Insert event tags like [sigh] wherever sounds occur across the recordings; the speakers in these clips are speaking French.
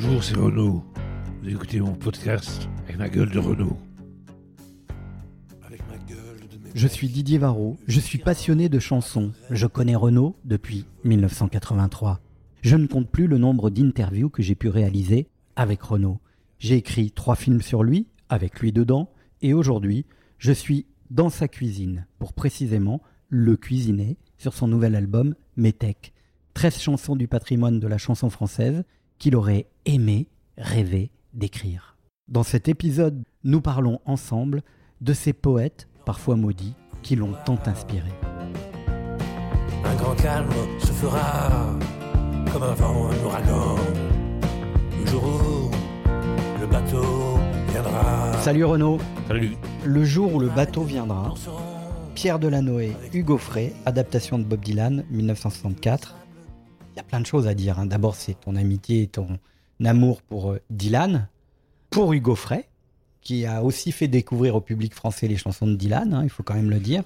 Bonjour, c'est Renaud. Vous écoutez mon podcast avec ma gueule de Renaud. Avec ma gueule de mes- Je suis Didier Varro, je suis passionné de chansons. Je connais Renaud depuis 1983. Je ne compte plus le nombre d'interviews que j'ai pu réaliser avec Renaud. J'ai écrit trois films sur lui, avec lui dedans, et aujourd'hui, je suis dans sa cuisine, pour précisément le cuisiner sur son nouvel album Métèque. 13 chansons du patrimoine de la chanson française qu'il aurait aimé, rêvé d'écrire. Dans cet épisode, nous parlons ensemble de ces poètes, parfois maudits, qui l'ont tant inspiré. Un grand calme se fera comme avant un ouragan. Le jour où le bateau viendra. Salut Renaud Salut. Le jour où le bateau viendra, Pierre Delanoë, Hugo Frey, adaptation de Bob Dylan, 1964. Y a plein de choses à dire. hein. D'abord, c'est ton amitié et ton amour pour euh, Dylan, pour Hugo Frey, qui a aussi fait découvrir au public français les chansons de Dylan, hein, il faut quand même le dire.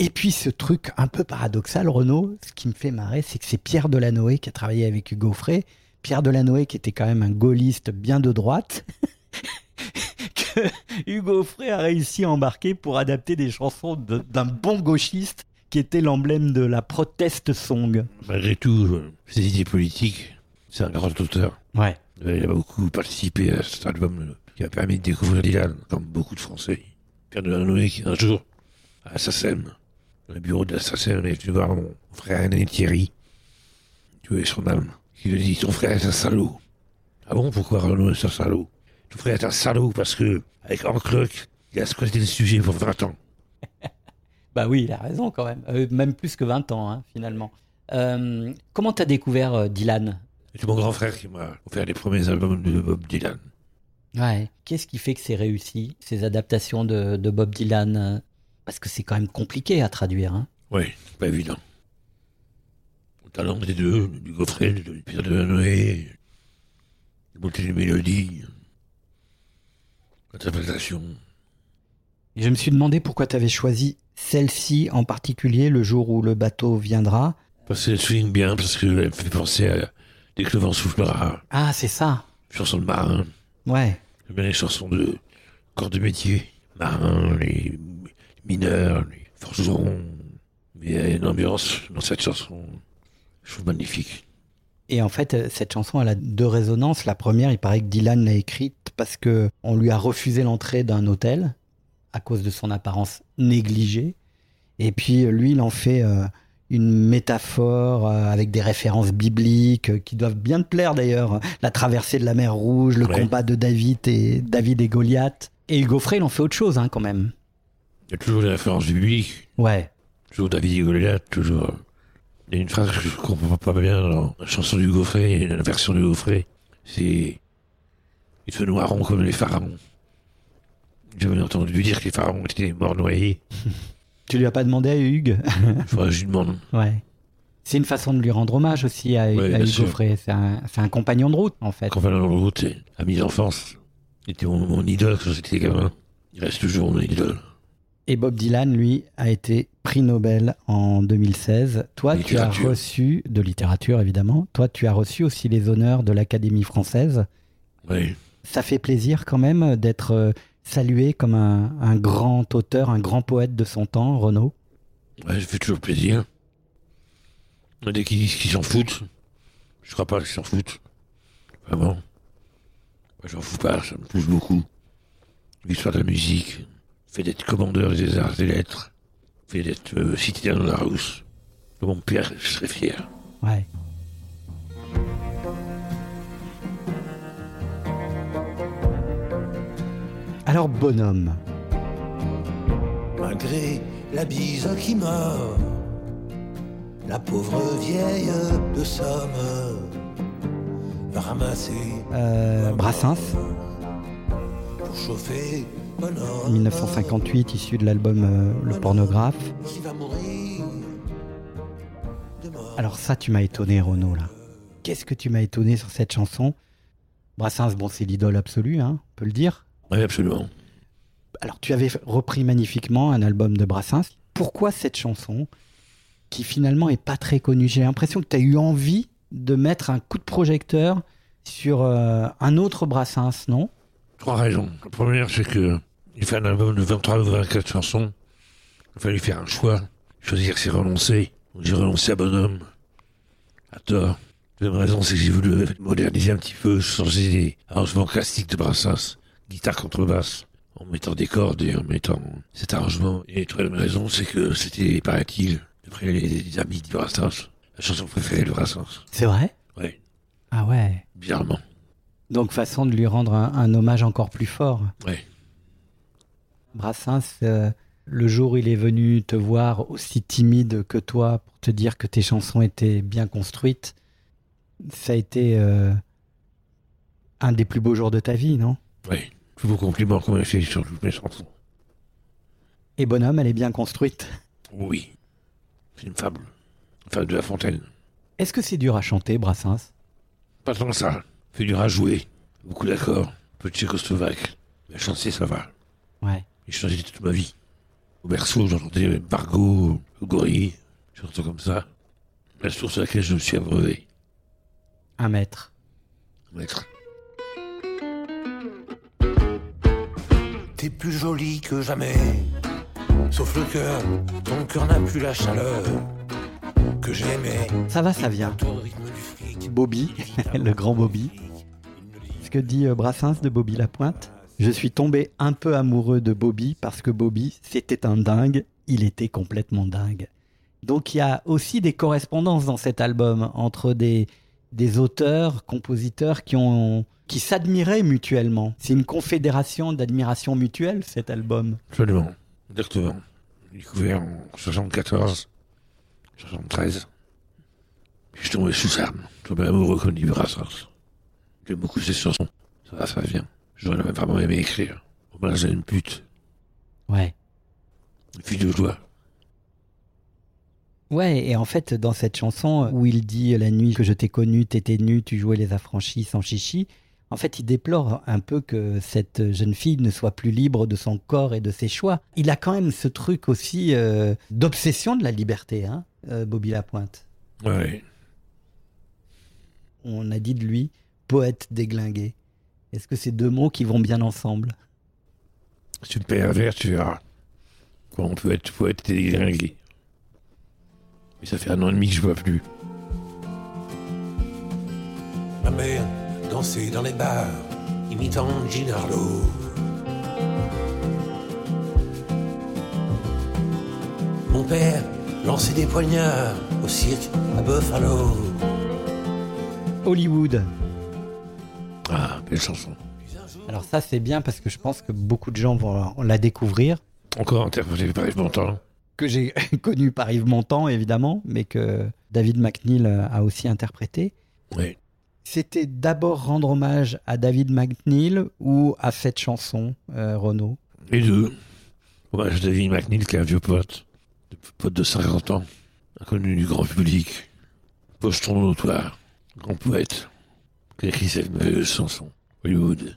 Et puis ce truc un peu paradoxal, Renaud, ce qui me fait marrer, c'est que c'est Pierre Delanoë qui a travaillé avec Hugo Frey. Pierre Delanoë qui était quand même un gaulliste bien de droite. [laughs] que Hugo Frey a réussi à embarquer pour adapter des chansons d'un bon gauchiste qui était l'emblème de la protest song. Malgré tout, ses idées politiques, c'est un grand auteur. Ouais. Euh, Il a beaucoup participé à cet album euh, qui a permis de découvrir Dylan, comme beaucoup de Français. Pierre Delanoë qui un jour, à Sassen, dans le bureau de l'Assassin, est venu voir mon frère aîné Thierry, tuer son âme, qui lui dit, ton frère est un salaud. Ah bon, pourquoi Renaud est un salaud? Ton frère est un salaud parce que, avec Ancloc, il a squatté le sujet pour 20 ans. Bah oui, il a raison quand même. Euh, même plus que 20 ans, hein, finalement. Euh, comment t'as découvert euh, Dylan? C'est mon grand frère qui m'a offert les premiers albums de Bob Dylan. Ouais. Qu'est-ce qui fait que c'est réussi, ces adaptations de, de Bob Dylan? Parce que c'est quand même compliqué à traduire. Hein. Oui, c'est pas évident. Le talent des deux, du Gaufret, de Pierre de monter les mélodies, l'interprétation. Et je me suis demandé pourquoi t'avais choisi celle-ci en particulier le jour où le bateau viendra. Parce qu'elle souligne bien, parce qu'elle me fait penser à Dès que le vent soufflera, Ah, c'est ça. chanson de marin, Ouais. j'aime bien les chansons de corps de métier, marins, les mineurs, les forgerons. Mais il y a une ambiance dans cette chanson, je trouve magnifique. Et en fait, euh, cette chanson, elle a deux résonances. La première, il paraît que Dylan l'a écrite parce que on lui a refusé l'entrée d'un hôtel à cause de son apparence négligée. Et puis, euh, lui, il en fait euh, une métaphore euh, avec des références bibliques euh, qui doivent bien te plaire d'ailleurs. La traversée de la mer Rouge, le Ouais. combat de David et David et Goliath. Et Hugo Frey, il en fait autre chose, hein, quand même. Il y a toujours des références bibliques, Ouais. toujours David et Goliath, toujours. Il y a une phrase que je comprends pas bien dans la chanson du Gaufret, la version du Gaufret. C'est. Ils se noieront comme les pharaons. J'avais entendu dire que les pharaons étaient morts noyés. [laughs] Tu lui as pas demandé à Hugues? Il faudrait que je lui demande. Ouais. C'est une façon de lui rendre hommage aussi à, Ouais, à bien Hugo sûr. Frey. C'est un, c'est un compagnon de route, en fait. Quand on va dans la route, et ami d'enfance. Il était mon, mon idole quand j'étais gamin. Il reste toujours mon idole. Et Bob Dylan, lui, a été prix Nobel en 2016. Toi, tu as reçu, de littérature évidemment, toi, tu as reçu aussi les honneurs de l'Académie française. Oui. Ça fait plaisir quand même d'être euh, salué comme un, un grand auteur, un grand poète de son temps, Renaud. Ouais, ça fait toujours plaisir. Dès qu'ils disent qu'ils s'en foutent, je crois pas qu'ils s'en foutent. Vraiment. Moi, j'en fous pas, ça me touche beaucoup. L'histoire de la musique, le fait d'être commandeur des arts et lettres, le fait d'être euh, citoyen de la Rousse. Mon père, je serais fier. Ouais. Alors, bonhomme, Malgré la bise qui meurt, la pauvre vieille de Somme va ramasser euh, Brassens, pour chauffer bonhomme 1958, issu de l'album euh, Le Pornographe. qui va mourir de mort. Alors ça, tu m'as étonné, Renaud, là. Qu'est-ce que tu m'as étonné sur cette chanson? Brassens, bon, c'est l'idole absolue, hein, on peut le dire. Oui, absolument. Alors, tu avais repris magnifiquement un album de Brassens. Pourquoi cette chanson, qui finalement est pas très connue? J'ai l'impression que tu as eu envie de mettre un coup de projecteur sur euh, un autre Brassens, non? Trois raisons. La première, c'est que il fait un album de 23 ou 24 chansons. Il fallait faire un choix. Choisir, c'est renoncer. J'ai renoncé à Bonhomme. À tort. La deuxième raison, c'est que j'ai voulu moderniser un petit peu, changer les arrangements classiques de Brassens. Guitare contrebasse. En mettant des cordes et en mettant cet arrangement. Et la troisième raison, c'est que c'était, paraît-il, d'après les amis de Brassens, la chanson préférée de Brassens. C'est vrai? Ouais, Ah ouais. bizarrement. Donc façon de lui rendre un, un hommage encore plus fort. Ouais. Brassens, euh, le jour où il est venu te voir aussi timide que toi pour te dire que tes chansons étaient bien construites, ça a été euh, un des plus beaux jours de ta vie, non? Ouais. Tous vos compliments qu'on m'a fait sur toutes mes chansons. Et Bonhomme, elle est bien construite. Oui. C'est une fable. Enfin, de la fontaine. Est-ce que c'est dur à chanter, Brassens? Pas tant que ça. Fait dur à jouer. Beaucoup d'accords. Un peu de tchécoslovaque. Mais chanter, ça va. Ouais. J'ai chanté toute ma vie. Au berceau, j'entendais Bargo, le gorille, chansons comme ça. La source à laquelle je me suis abreuvé. Un maître. Maître. T'es plus jolie que jamais. Sauf le cœur, ton cœur n'a plus la chaleur que j'aimais. Ça va, ça vient. Bobby, [laughs] le grand Bobby. Ce que dit euh, Brassens de Bobby Lapointe. Je suis tombé un peu amoureux de Bobby parce que Bobby, c'était un dingue. Il était complètement dingue. Donc il y a aussi des correspondances dans cet album entre des, des auteurs, compositeurs qui ont qui s'admiraient mutuellement. C'est une confédération d'admiration mutuelle cet album. Absolument. Exactement. Découvert en 74, 73. Puis je suis tombé sous ça. Je suis tombé amoureux comme dit Brassens. J'aime beaucoup ces chansons. Ça va, ça vient. J'aurais vraiment aimé écrire. Hommage à une pute. Ouais. Une fille de joie. Ouais, et en fait, dans cette chanson où il dit La nuit que je t'ai connue, t'étais nu, tu jouais les affranchis sans chichi, en fait, il déplore un peu que cette jeune fille ne soit plus libre de son corps et de ses choix. Il a quand même ce truc aussi euh, d'obsession de la liberté, hein, euh, Bobby Lapointe. Ouais. On a dit de lui poète déglingué. Est-ce que c'est deux mots qui vont bien ensemble? Si tu verras. Comment on peut être poète déglingué? Mais ça fait un an et demi que je vois plus. Ma mère dansait dans les bars, imitant Ginarlo. Mon père lançait des poignards au cirque à Buffalo. Hollywood. Ah, belle chanson. Alors ça, c'est bien parce que je pense que beaucoup de gens vont la découvrir. Encore interprété par Yves Montand. Que j'ai [laughs] connu par Yves Montand, évidemment, mais que David McNeil a aussi interprété. Oui. C'était d'abord rendre hommage à David McNeil ou à cette chanson, euh, Renaud? Les deux. Hommage à David McNeil, qui est un vieux pote. Pote de 50 ans. Inconnu du grand public. Pocheton notoire. Grand poète. Qui a écrit cette merveilleuse chanson. Hollywood.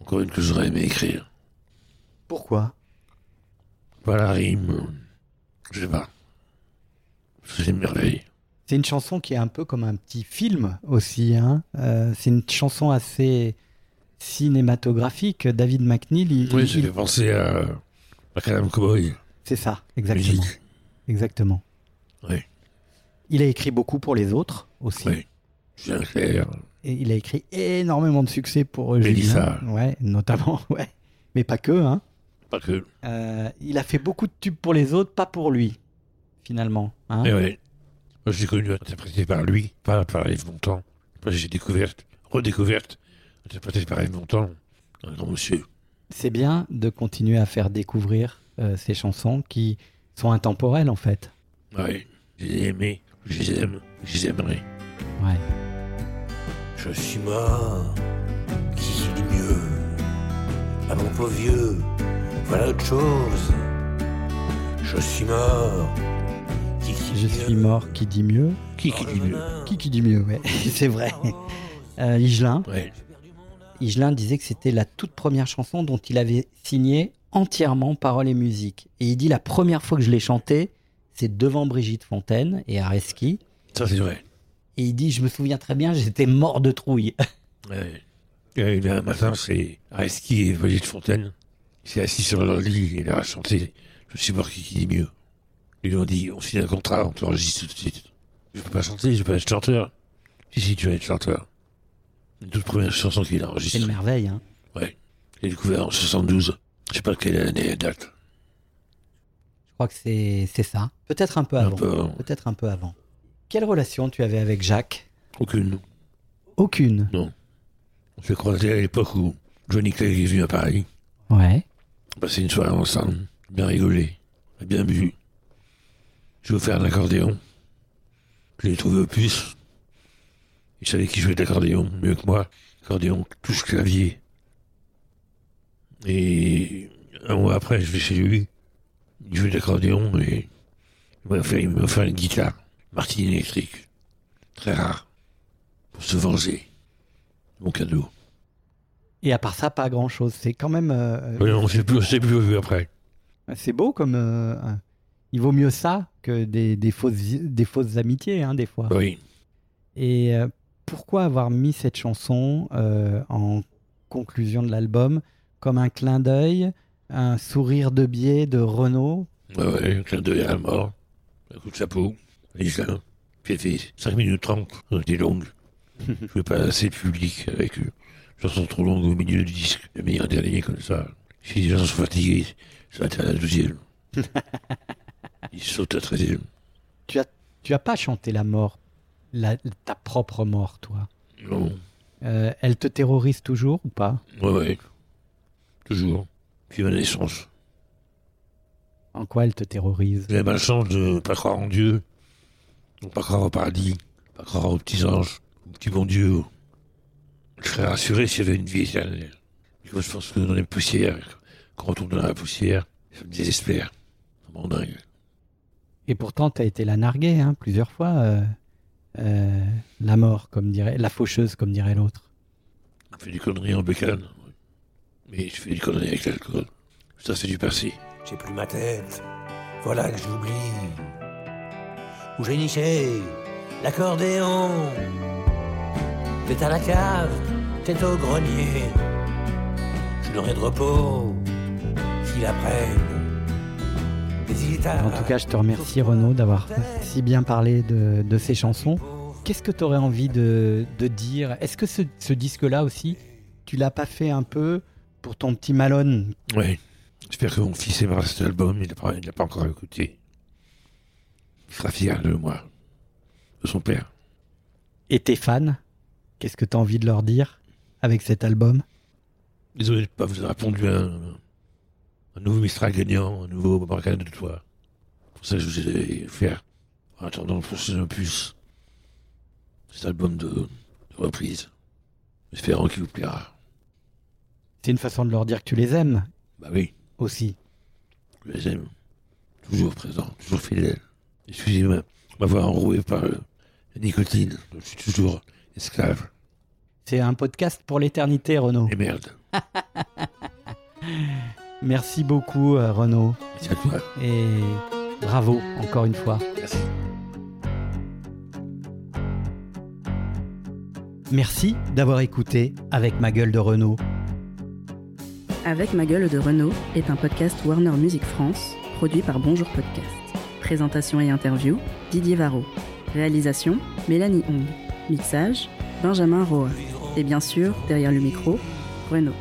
Encore une que j'aurais aimé écrire. Pourquoi? Pas la rime. Je sais pas. C'est une merveille. C'est une chanson qui est un peu comme un petit film aussi. Hein Euh, c'est une chanson assez cinématographique. David McNeil, il- Oui, il- ça fait penser à Macadam Cowboy. c'est ça, exactement. Musique. Exactement. Oui, Il a écrit beaucoup pour les autres aussi. oui. Et il a écrit énormément de succès pour. Julien. Ouais, notamment, [laughs] ouais. Mais pas que, hein. Pas. Euh, il a fait beaucoup de tubes pour les autres, pas pour lui, finalement. hein. Mais ouais. Moi, je l'ai connu interprété par lui, pas par Yves Montand. Moi, j'ai découverte, redécouverte, interprétée par Yves Montand. Un grand monsieur. C'est bien de continuer à faire découvrir euh, ces chansons qui sont intemporelles, en fait. Ouais. Je les ai aimés, je les aime, je les aimerai. Ouais. Je suis mort, qui dit mieux Ah mon pauvre vieux, voilà autre chose. Je suis mort, qui dit Je mieux suis mort, qui dit mieux Qui qui dit mieux Qui qui dit mieux, ouais. [laughs] C'est vrai. Euh. Ouais. Higelin disait que c'était la toute première chanson dont il avait signé entièrement paroles et musique. Et il dit la première fois que je l'ai chantée, c'est devant Brigitte Fontaine et Areski. Ça, c'est vrai. Et il dit, je me souviens très bien, j'étais mort de trouille. [laughs] Ouais. Et un matin, c'est Areski et de Fontaine. Il s'est assis sur leur lit et il a chanté Je suis mort qui dit mieux. Ils lui ont dit On signe un contrat, on t'enregistre tout de suite. Je peux pas chanter, je peux pas être chanteur. Si, si, tu vas être chanteur. Une toute première chanson qu'il a C'est une merveille. Hein. Ouais. Il a découvert en 72. Je sais pas quelle année elle date. Je crois que c'est c'est ça. Peut-être un peu avant. peu avant. Peut-être un peu avant. Quelle relation tu avais avec Jacques? Aucune. Aucune. On s'est croisés à l'époque où Johnny Clegg est venu à Paris. Ouais. Passé une soirée ensemble. Bien rigolé. Bien bu. J'ai offert un accordéon. Je l'ai trouvé au puce. Il savait qui jouait de l'accordéon mieux que moi. Accordéon, touche clavier. Et un mois après, je vais chez lui. Il jouait de l'accordéon et il m'a offert, il m'a offert une guitare. Martine électrique. Très rare. Pour se venger. Mon cadeau. Et à part ça, pas grand-chose. C'est quand même... euh, Mais on s'est plus, plus vu après. C'est beau comme... euh, il vaut mieux ça que des, des, fausses, des fausses amitiés, hein, des fois. Oui. Et euh, pourquoi avoir mis cette chanson euh, en conclusion de l'album comme un clin d'œil, un sourire de biais de Renaud? Ouais, ouais, un clin d'œil à la mort. Un coup de chapeau. Lisa. Elle fait 5 minutes 30. Elle était longue. Je veux pas assez de public avec eux. Chanson trop longue au milieu du disque. Le meilleur dernier comme ça. Si les gens sont fatigués, ça va être à la deuxième. [laughs] Ils sautent à la treizième. tu as, tu as pas chanté la mort, la- ta propre mort, toi? Non. Euh, elle te terrorise toujours ou pas? Ouais, ouais. Toujours. Puis ma naissance. En quoi elle te terrorise? J'ai la malchance de pas croire en Dieu. De pas croire au paradis. Pas croire aux petits anges. Aux petits bons dieux. Je serais rassuré s'il y avait une vie éternelle. Moi, je pense que dans les poussières, quand on tombe dans la poussière, ça me désespère. Ça me rend dingue. Et pourtant, tu as été la narguée hein, plusieurs fois. euh, euh, la mort, comme dirait, la faucheuse, comme dirait l'autre. Je fais des conneries en bécane. Mais je fais des conneries avec l'alcool. Ça, c'est du passé. J'ai plus ma tête, voilà que j'oublie. Où j'ai niché l'accordéon? T'es à la cave, t'es au grenier. Je n'aurai de repos s'il apprenne. En tout cas, je te remercie Renaud d'avoir si bien parlé de, de ces chansons. Qu'est-ce que tu aurais envie de, de dire? Est-ce que ce, ce disque-là aussi, tu l'as pas fait un peu pour ton petit Malone? Ouais. J'espère que mon fils aimera cet album. Il l'a pas, il l'a pas encore écouté. Il sera fier de moi. De son père. et tes fans Qu'est-ce que tu as envie de leur dire? Avec cet album Désolé de ne pas vous avoir répondu à un, un nouveau Mistral gagnant, un nouveau Morgane de toi. Pour ça, je vous ai faire, en attendant le prochain opus, cet album de, de reprise. Espérant qu'il vous plaira. C'est une façon de leur dire que tu les aimes Bah oui, aussi. je les aime. Toujours présent, toujours fidèle. Excusez-moi m'avoir enroué par euh, la nicotine. Je suis toujours esclave. C'est un podcast pour l'éternité, Renaud. Et merde. [laughs] Merci beaucoup, euh, Renaud. C'est à toi. Et bravo, encore une fois. Merci. Merci d'avoir écouté avec ma gueule de Renaud. Avec ma gueule de Renault est un podcast Warner Music France, produit par Bonjour Podcast. Présentation et interview, Didier Varro. Réalisation, Mélanie Hong. Mixage, Benjamin Roa. Et bien sûr, derrière le micro, Renault.